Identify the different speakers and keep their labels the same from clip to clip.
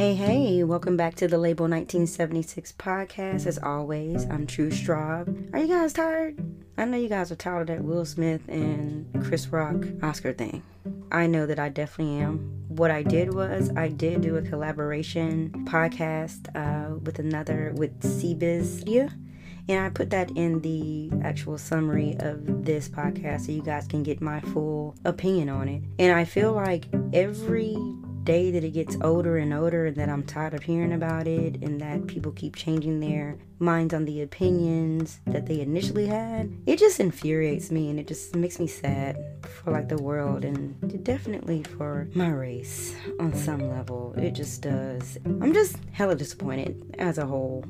Speaker 1: Hey, hey, welcome back to the Label 1976 podcast. As always, I'm Tru Straub. Are you guys tired? I know you guys are tired of that Will Smith and Chris Rock Oscar thing. I know that I definitely am. What I did was I did do a collaboration podcast uh, with another with CBiz Media. And I put that in the actual summary of this podcast so you guys can get my full opinion on it. And I feel like every day that it gets older and older and that I'm tired of hearing about it and that people keep changing their minds on the opinions that they initially had, it just infuriates me and it just makes me sad for like the world and definitely for my race on some level. It just does. I'm just hella disappointed as a whole.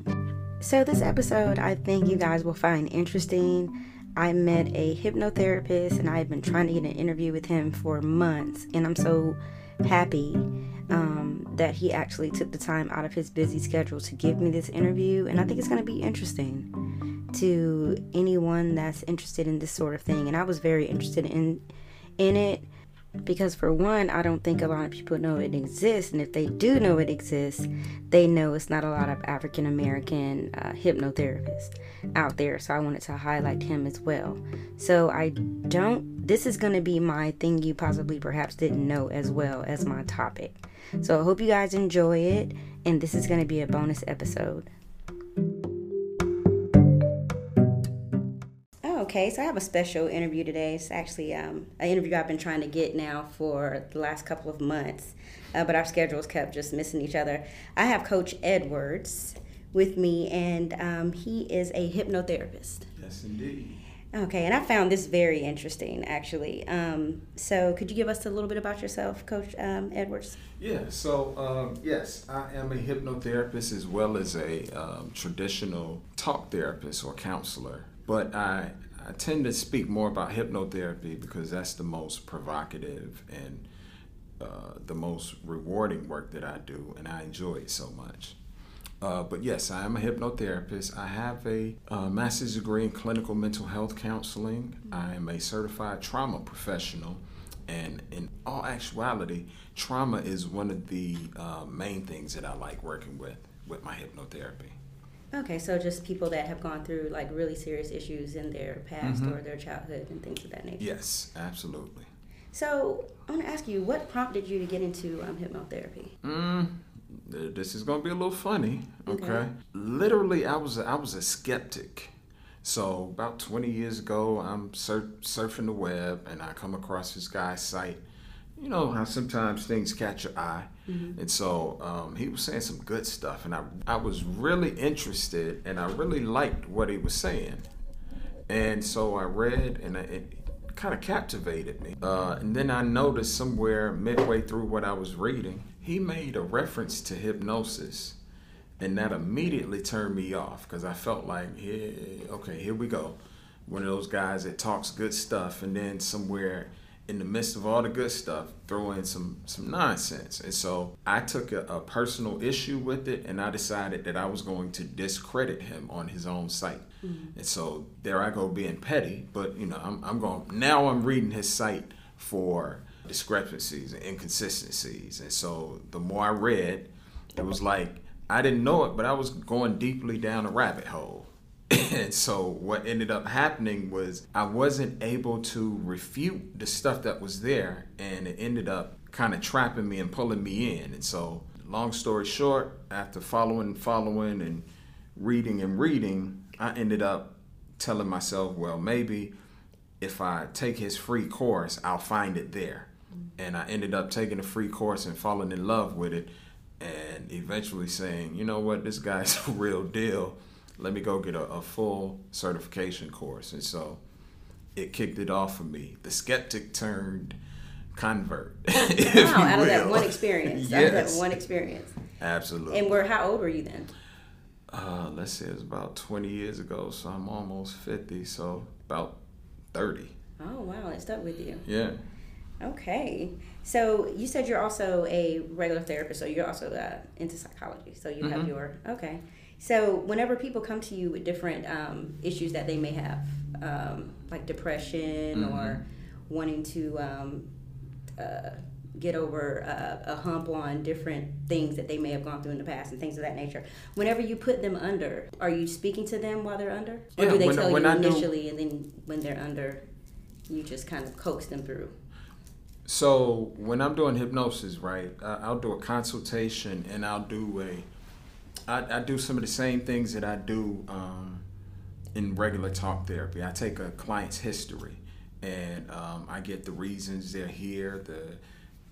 Speaker 1: So, this episode I think you guys will find interesting. I met a hypnotherapist and I've been trying to get an interview with him for months, and I'm so happy um, that he actually took the time out of his busy schedule to give me this interview. And I think it's going to be interesting to anyone that's interested in this sort of thing. And I was very interested in in it because for one i don't think a lot of people know it exists and if they do know it exists they know it's not a lot of african american uh, hypnotherapists out there so i wanted to highlight him as well so i don't this is going to be my thing you possibly perhaps didn't know as well as my topic so i hope you guys enjoy it and this is going to be a bonus episode Okay, so I have a special interview today. It's actually um, an interview I've been trying to get now for the last couple of months, uh, but our schedules kept just missing each other. I have Coach Edwards with me, and um, he is a hypnotherapist.
Speaker 2: Yes, indeed.
Speaker 1: Okay, and I found this very interesting, actually. Um, so, could you give us a little bit about yourself, Coach um, Edwards?
Speaker 2: Yeah, so um, yes, I am a hypnotherapist as well as a um, traditional talk therapist or counselor. But I I tend to speak more about hypnotherapy because that's the most provocative and uh, the most rewarding work that I do, and I enjoy it so much. Uh, but yes, I am a hypnotherapist. I have a uh, master's degree in clinical mental health counseling. I am a certified trauma professional. And in all actuality, trauma is one of the uh, main things that I like working with with my hypnotherapy.
Speaker 1: Okay, so just people that have gone through like really serious issues in their past
Speaker 2: Mhm.
Speaker 1: or their childhood and things of that nature.
Speaker 2: Yes, absolutely.
Speaker 1: So I want to ask you, what prompted you to get into um, hypnotherapy?
Speaker 2: Mm, this is gonna be a little funny. Okay.
Speaker 1: Okay.
Speaker 2: Literally, I was a, I was a skeptic. So about 20 years ago, I'm sur- surfing the web and I come across this guy's site. You know how sometimes things catch your eye, and so um, he was saying some good stuff, and I I was really interested and I really liked what he was saying, and so I read and I, it kind of captivated me. Uh, and then I noticed somewhere midway through what I was reading, he made a reference to hypnosis. And that immediately turned me off because I felt like, okay, here we go. One of those guys that talks good stuff, and then somewhere in the midst of all the good stuff, throw in some some nonsense. And so I took a, a personal issue with it, and I decided that I was going to discredit him on his own site. Mm-hmm. And so there I go being petty, but you know, I'm, I'm going now. I'm reading his site for discrepancies and inconsistencies, and so the more I read, it was like I didn't know it, but I was going deeply down a rabbit hole. And so what ended up happening was I wasn't able to refute the stuff that was there, and it ended up kind of trapping me and pulling me in. And so, long story short, after following and following and reading and reading, I ended up telling myself, well, maybe if I take his free course, I'll find it there. Mm-hmm. And I ended up taking a free course and falling in love with it and eventually saying, you know what, this guy's a real deal. Let me go get a, a full certification course. And so it kicked it off for me. The skeptic turned convert.
Speaker 1: Wow, out of that one experience. Out of that
Speaker 2: yes,
Speaker 1: one experience.
Speaker 2: absolutely.
Speaker 1: And where? How old were you then?
Speaker 2: uh, let's say it was about 20 years ago, so I'm almost 50, so about 30.
Speaker 1: Oh wow, it stuck with you.
Speaker 2: Yeah.
Speaker 1: Okay, so you said you're also a regular therapist, so you're also uh, into psychology. So you have
Speaker 2: Mhm.
Speaker 1: your okay. So whenever people come to you with different um, issues that they may have, um, like depression
Speaker 2: Mhm.
Speaker 1: or wanting to um, uh, get over uh, a hump on different things that they may have gone through in the past and things of that nature. Whenever you put them under, are you speaking to them while they're under, or
Speaker 2: Yeah,
Speaker 1: do they
Speaker 2: when-
Speaker 1: tell
Speaker 2: when
Speaker 1: you
Speaker 2: I do-
Speaker 1: initially and then when they're under, you just kind of coax them through?
Speaker 2: So when I'm doing hypnosis, right, I'll do a consultation and I'll do a, I, I do some of the same things that I do um, in regular talk therapy. I take a client's history and um, I get the reasons they're here, the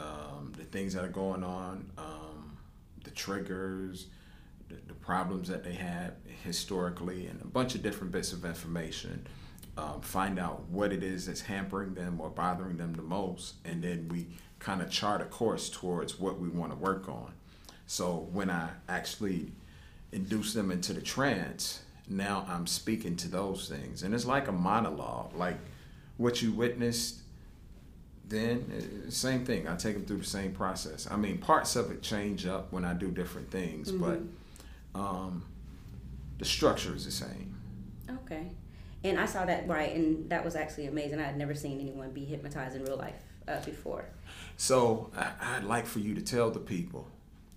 Speaker 2: um, the things that are going on, um, the triggers, the, the problems that they had historically, and a bunch of different bits of information. Um, find out what it is that's hampering them or bothering them the most, and then we kind of chart a course towards what we want to work on. So when I actually induce them into the trance, now I'm speaking to those things, and it's like a monologue, like what you witnessed then uh, same thing i take them through the same process i mean parts of it change up when i do different things but um, the structure is the same
Speaker 1: Okay. And I saw that right, and that was actually amazing. I had never seen anyone be hypnotized in real life uh, before.
Speaker 2: so I, i'd like for you to tell the people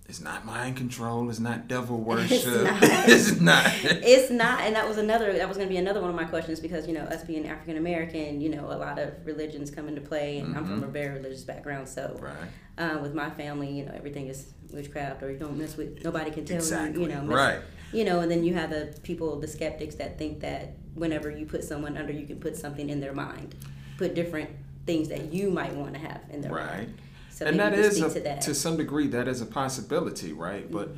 Speaker 2: it's not mind control it's not devil worship
Speaker 1: It's not.
Speaker 2: it's not
Speaker 1: It's not, and that was another. That was going to be another one of my questions because you know, us being African American, you know, a lot of religions come into play, and I'm from a very religious background, so
Speaker 2: right
Speaker 1: uh, with my family, you know, everything is witchcraft, or you don't mess with. Nobody can tell
Speaker 2: exactly
Speaker 1: you, you know, mess-
Speaker 2: right
Speaker 1: You know, and then you have the people, the skeptics that think that whenever you put someone under, you can put something in their mind, put different things that you might want to have in their
Speaker 2: right
Speaker 1: mind. So
Speaker 2: and that is a,
Speaker 1: to that.
Speaker 2: to some degree that is a possibility right? But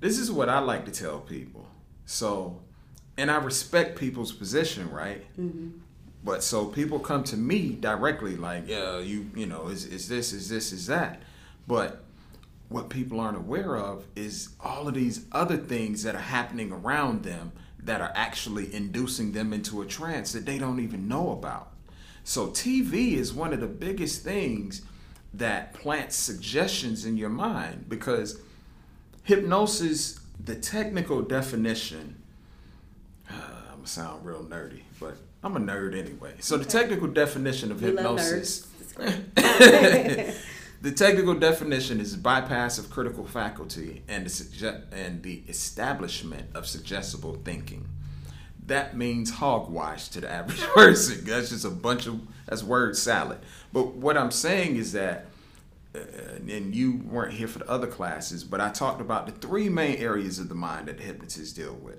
Speaker 2: this is what i like to tell people. So and i respect people's position right?
Speaker 1: Mm-hmm.
Speaker 2: but so people come to me directly like yeah you you know is, is this is this is that? But what people aren't aware of is all of these other things that are happening around them that are actually inducing them into a trance that they don't even know about. So TV is one of the biggest things that plants suggestions in your mind because hypnosis, the technical definition, I'm gonna sound real nerdy, but I'm a nerd anyway. So the technical definition of
Speaker 1: we
Speaker 2: hypnosis,
Speaker 1: nerds. It's great.
Speaker 2: the technical definition is bypass of critical faculty and the sugge- and the establishment of suggestible thinking that means hogwash to the average person. That's just a bunch of that's word salad. But what I'm saying is that, uh, and you weren't here for the other classes, but I talked about the three main areas of the mind that the hypnotists deal with.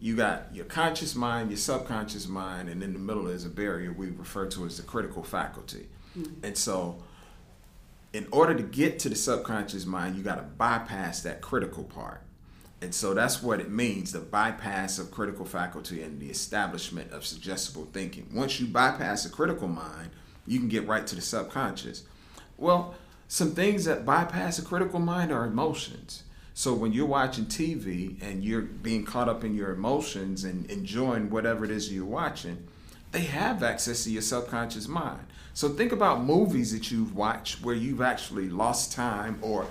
Speaker 2: You got your conscious mind, your subconscious mind, and in the middle is a barrier we refer to as the critical faculty. And so, in order to get to the subconscious mind, you got to bypass that critical part. And so that's what it means the bypass of critical faculty and the establishment of suggestible thinking. Once you bypass the critical mind, you can get right to the subconscious. Well, some things that bypass the critical mind are emotions. So when you're watching TV and you're being caught up in your emotions and enjoying whatever it is you're watching, they have access to your subconscious mind. So think about movies that you've watched where you've actually lost time or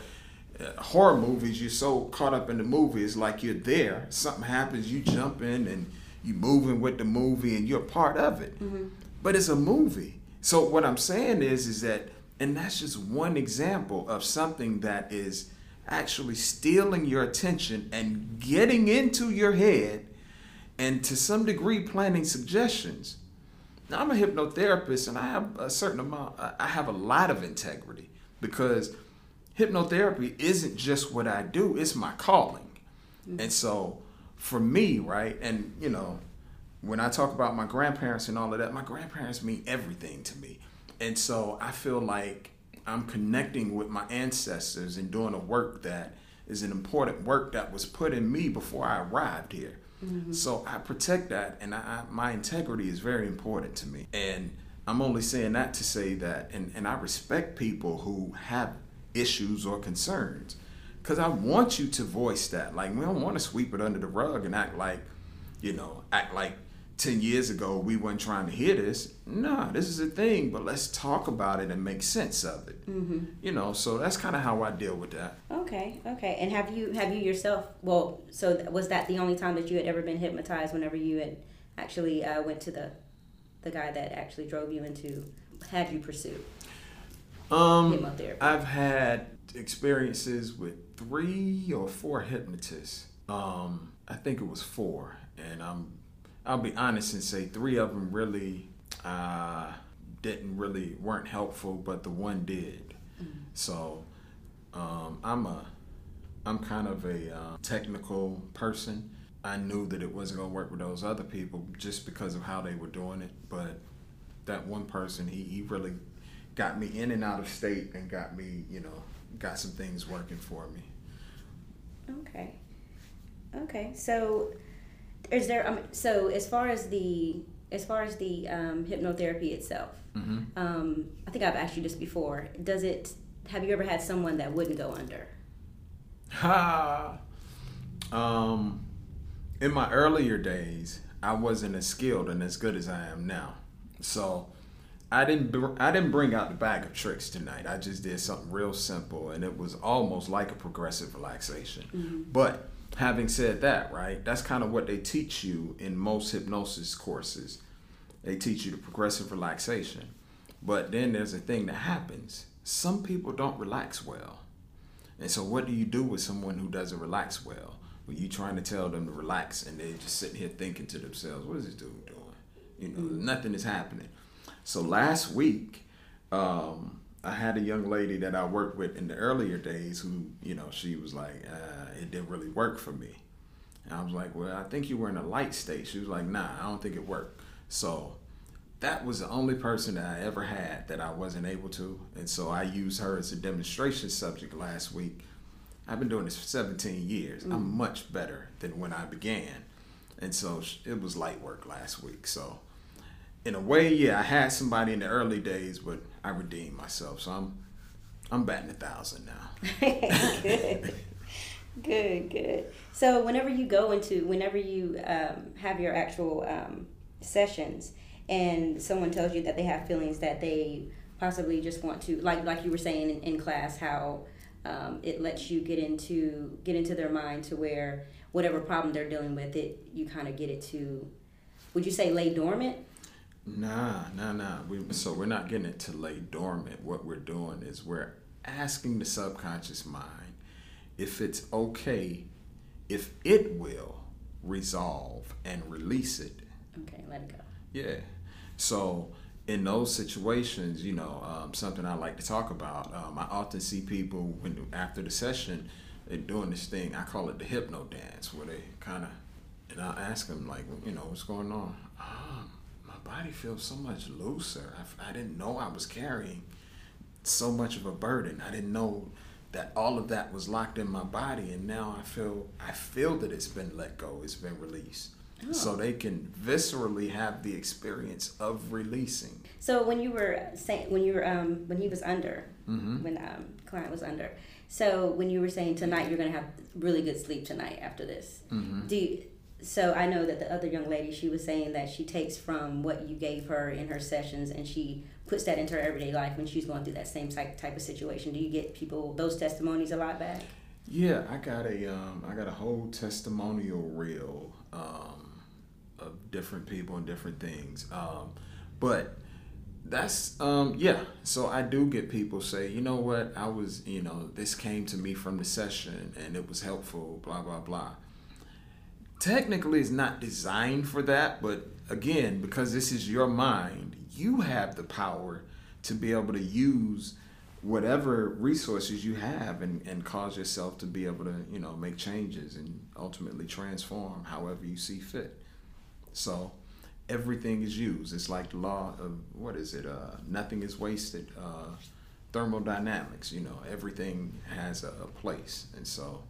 Speaker 2: uh, horror movies, you're so caught up in the movie, it's like you're there. Something happens, you jump in and you're moving with the movie and you're part of it. But it's a movie. So what I'm saying is, is that, and that's just one example of something that is actually stealing your attention and getting into your head, and to some degree planting suggestions. Now I'm a hypnotherapist, and I have a certain amount. I have a lot of integrity because hypnotherapy isn't just what I do, it's my calling. Mm. And so for me, right, and you know, when I talk about my grandparents and all of that, my grandparents mean everything to me. And so I feel like I'm connecting with my ancestors and doing a work that is an important work that was put in me before I arrived here. Mm-hmm. So I protect that, and I, I, my integrity is very important to me. And I'm only saying that to say that, and, and I respect people who have issues or concerns, because I want you to voice that. Like we don't want to sweep it under the rug and act like, you know, act like 10 years ago we weren't trying to hear this. Nah, this is a thing, but let's talk about it and make sense of it.
Speaker 1: Mm-hmm.
Speaker 2: You know, so that's kind of how I deal with that.
Speaker 1: Okay, okay. And have you have you yourself? Well, so was that the only time that you had ever been hypnotized? Whenever you had actually uh, went to the the guy that actually drove you into had you pursued?
Speaker 2: Um,
Speaker 1: hypnotherapy?
Speaker 2: I've had experiences with three or four hypnotists. Um, I think it was four, and I'm I'll be honest and say three of them really uh, didn't really weren't helpful, but the one did. So um, I'm a I'm kind of a uh, technical person. I knew that it wasn't gonna work with those other people just because of how they were doing it, but that one person he, he really got me in and out of state and got me you know got some things working for me.
Speaker 1: Okay. Okay. So, is there? Um, so as far as the as far as the um, hypnotherapy itself,
Speaker 2: Mm-hmm.
Speaker 1: um, I think I've asked you this before. Does it? Have you ever had someone that wouldn't go under?
Speaker 2: Ha. Um, in my earlier days, I wasn't as skilled and as good as I am now. So I didn't br- I didn't bring out the bag of tricks tonight. I just did something real simple, and it was almost like a progressive relaxation. But having said that, right, that's kind of what they teach you in most hypnosis courses. They teach you the progressive relaxation. But then there's a thing that happens. Some people don't relax well. And so, what do you do with someone who doesn't relax well? When you trying to tell them to relax and they're just sitting here thinking to themselves, "What is this dude doing?" You know, nothing is happening. So last week, um, I had a young lady that I worked with in the earlier days who, you know, she was like, uh, "It didn't really work for me." And I was like, "Well, I think you were in a light state." She was like, "Nah, I don't think it worked." So that was the only person that I ever had that I wasn't able to. And so I used her as a demonstration subject last week. I've been doing this for 17 years. I'm much better than when I began. And so it was light work last week. So in a way, yeah, I had somebody in the early days, but I redeemed myself. So I'm I'm batting a thousand now.
Speaker 1: good. Good, good. So whenever you go into, whenever you um, have your actual um, sessions, and someone tells you that they have feelings that they possibly just want to, like like you were saying in, in class, how um, it lets you get into get into their mind to where whatever problem they're dealing with, it you kind of get it to. Would you say lay dormant?
Speaker 2: Nah, nah, nah. We, so we're not getting it to lay dormant. What we're doing is we're asking the subconscious mind if it's okay, if it will resolve and release it.
Speaker 1: Okay, let it go.
Speaker 2: Yeah. So in those situations, you know, um, something I like to talk about. Um, I often see people when after the session, they're doing this thing. I call it the hypno dance, where they kind of, and I ask them like, you know, what's going on? My body feels so much looser. I, I didn't know I was carrying so much of a burden. I didn't know that all of that was locked in my body, and now I feel I feel that it's been let go. It's been released. So they can viscerally have the experience of releasing.
Speaker 1: So when you were saying when you were um, when he was under,
Speaker 2: Mm-hmm.
Speaker 1: when um, client was under, so when you were saying tonight you're gonna have really good sleep tonight after this.
Speaker 2: Mm-hmm.
Speaker 1: Do you, so I know that the other young lady she was saying that she takes from what you gave her in her sessions and she puts that into her everyday life when she's going through that same type type of situation. Do you get people those testimonies a lot back?
Speaker 2: Yeah, I got a um, I got a whole testimonial reel um, of different people and different things. Um, but that's um, yeah. So I do get people say, you know what, I was you know this came to me from the session and it was helpful. Blah blah blah. Technically, it's not designed for that, but again, because this is your mind, you have the power to be able to use whatever resources you have and, and cause yourself to be able to you know make changes and ultimately transform however you see fit. So everything is used. It's like the law of what is it uh, nothing is wasted uh, thermodynamics you know everything has a, a place. And so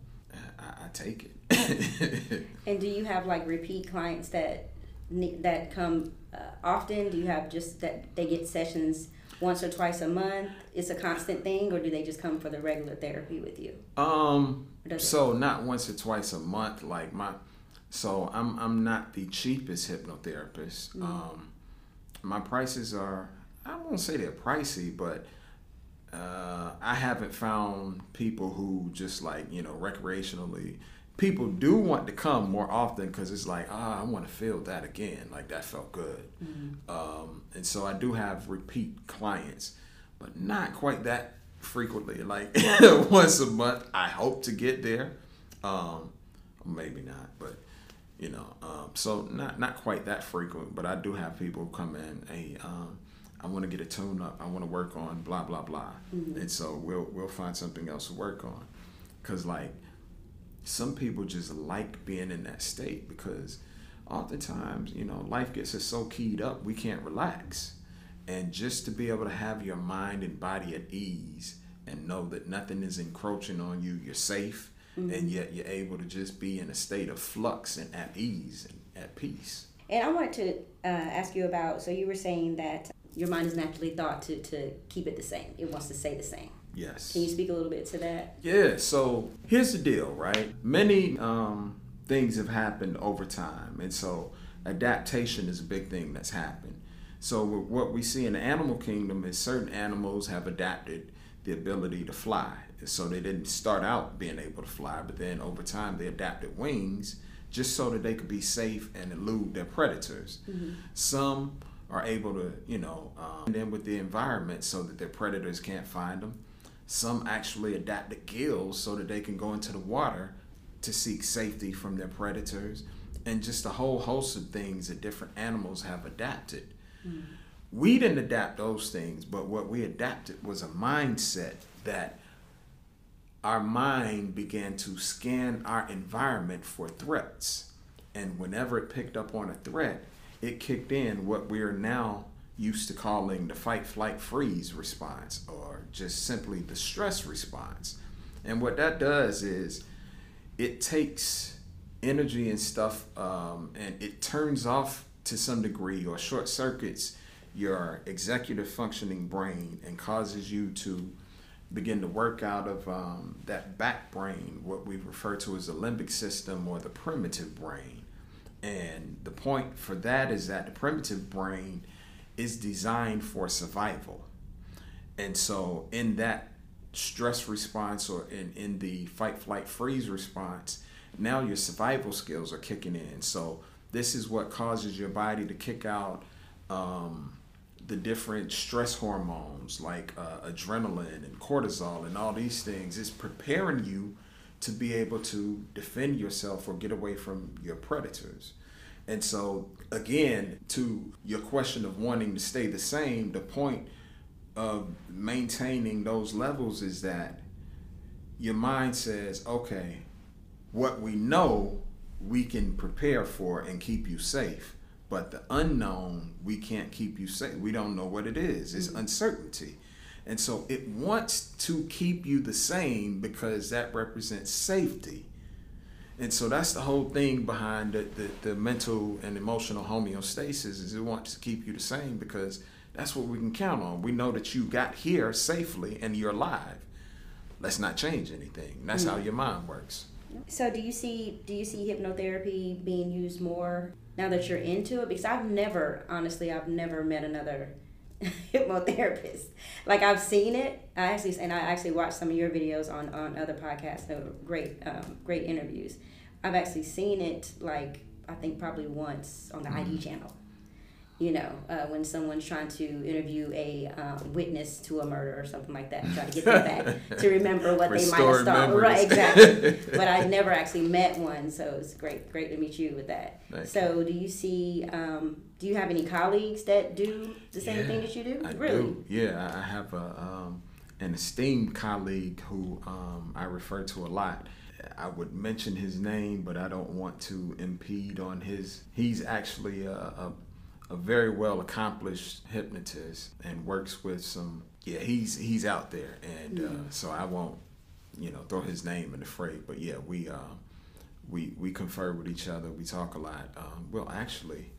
Speaker 2: I, I take it
Speaker 1: And do you have like repeat clients that that come uh, often? Do you have just that they get sessions once or twice a month? It's a constant thing, or do they just come for the regular therapy with you?
Speaker 2: Um. So not once or twice a month. Like my, so I'm I'm not the cheapest hypnotherapist. Um, my prices are I won't say they're pricey, but uh, I haven't found people who just like you know recreationally. People do want to come more often because it's like ah I want to feel that again like that felt good, um, and so I do have repeat clients, but not quite that frequently. Like once a month, I hope to get there. Um, maybe not, but you know, um, so not not quite that frequent. But I do have people come in. Hey, um, I want to get a tune up. I want to work on blah blah blah, mm-hmm. and so we'll we'll find something else to work on. Cause like some people just like being in that state because oftentimes you know life gets us so keyed up we can't relax and just to be able to have your mind and body at ease and know that nothing is encroaching on you, you're safe, mm-hmm. and yet you're able to just be in a state of flux and at ease and at peace.
Speaker 1: And I wanted to uh, ask you about so you were saying that your mind is naturally thought to, to keep it the same, it wants to stay the same.
Speaker 2: Yes.
Speaker 1: Can you speak a little bit to that?
Speaker 2: Yeah, so here's the deal, right? Many um, things have happened over time, and so adaptation is a big thing that's happened. So what we see in the animal kingdom is certain animals have adapted the ability to fly. So they didn't start out being able to fly, but then over time they adapted wings just so that they could be safe and elude their predators. Mm-hmm. Some are able to, you know, um, in with the environment so that their predators can't find them. Some actually adapt the gills so that they can go into the water to seek safety from their predators, and just a whole host of things that different animals have adapted. Mm. We didn't adapt those things, but what we adapted was a mindset that our mind began to scan our environment for threats. And whenever it picked up on a threat, it kicked in what we are now used to calling the fight, flight, freeze response, or just simply the stress response. And what that does is it takes energy and stuff um, and it turns off to some degree or short circuits your executive functioning brain and causes you to begin to work out of um, that back brain, what we refer to as the limbic system or the primitive brain. And the point for that is that the primitive brain is designed for survival. And so, in that stress response or in, in the fight, flight, freeze response, now your survival skills are kicking in. So, this is what causes your body to kick out um, the different stress hormones like uh, adrenaline and cortisol and all these things. It's preparing you to be able to defend yourself or get away from your predators. And so, again, to your question of wanting to stay the same, the point of maintaining those levels is that your mind says, okay, what we know we can prepare for and keep you safe. But the unknown, we can't keep you safe. We don't know what it is. It's mm-hmm. uncertainty. And so it wants to keep you the same because that represents safety. And so that's the whole thing behind the, the, the, mental and emotional homeostasis is it wants to keep you the same because that's what we can count on. We know that you got here safely and you're alive. Let's not change anything. That's mm-hmm. how your mind works.
Speaker 1: So do you see do you see hypnotherapy being used more now that you're into it? Because I've never, honestly, I've never met another hypnotherapist. Like I've seen it. I actually and I actually watched some of your videos on on other podcasts. Were great, um, great interviews. I've actually seen it like I think probably once on the ID mm-hmm. channel you know, uh, when someone's trying to interview a um, witness to a murder or something like that, try to get them back to remember what they might have started. Right, exactly. but I've never actually met one, so it's great, great to meet you with that. Thank so, you. do you see? Um, do you have any colleagues that do the same yeah, thing that you do?
Speaker 2: I
Speaker 1: really?
Speaker 2: Do. Yeah, I have a um, an esteemed colleague who um, I refer to a lot. I would mention his name, but I don't want to impede on his. He's actually a, a a very well accomplished hypnotist and works with some yeah he's he's out there and uh, so I won't you know throw his name in the fray but yeah we uh, we we confer with each other we talk a lot um, we'll actually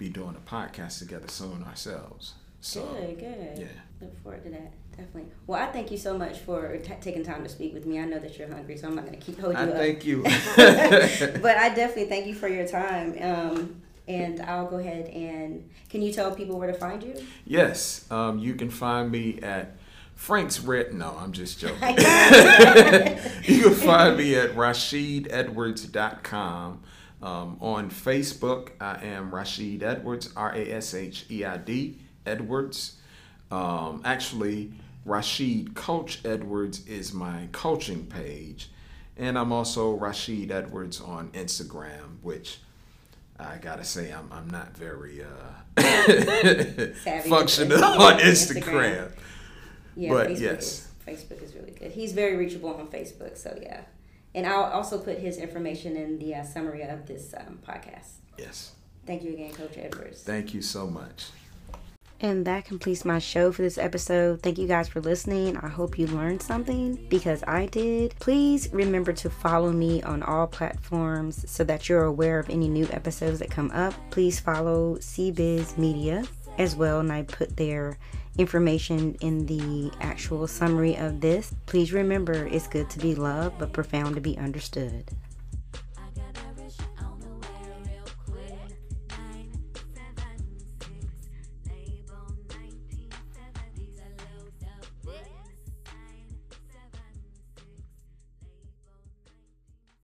Speaker 2: be doing a podcast together soon ourselves so
Speaker 1: good good yeah look forward to that definitely well I thank you so much for t- taking time to speak with me I know that you're hungry so I'm not going to keep holding I you up.
Speaker 2: thank you
Speaker 1: but I definitely thank you for your time um, and I'll go ahead and can you tell people where to find you?
Speaker 2: Yes, um, you can find me at Frank's Red. No, I'm just joking. you can find me at RasheidEdwards.com. Um, on Facebook, I am Rasheid Edwards, R A S H E I D Edwards. Um, actually, Rasheid Coach Edwards is my coaching page. And I'm also Rasheid Edwards on Instagram, which I gotta say I'm I'm not very uh, functional on Instagram. Instagram.
Speaker 1: Yeah, but Facebook yes, is, Facebook is really good. He's very reachable on Facebook, so yeah. And I'll also put his information in the uh, summary of this um, podcast.
Speaker 2: Yes.
Speaker 1: Thank you again, Coach Edwards.
Speaker 2: Thank you so much.
Speaker 1: And that completes my show for this episode. Thank you guys for listening. I hope you learned something because I did. Please remember to follow me on all platforms so that you're aware of any new episodes that come up. Please follow CBiz Media as well, and I put their information in the actual summary of this. Please remember it's good to be loved, but profound to be understood.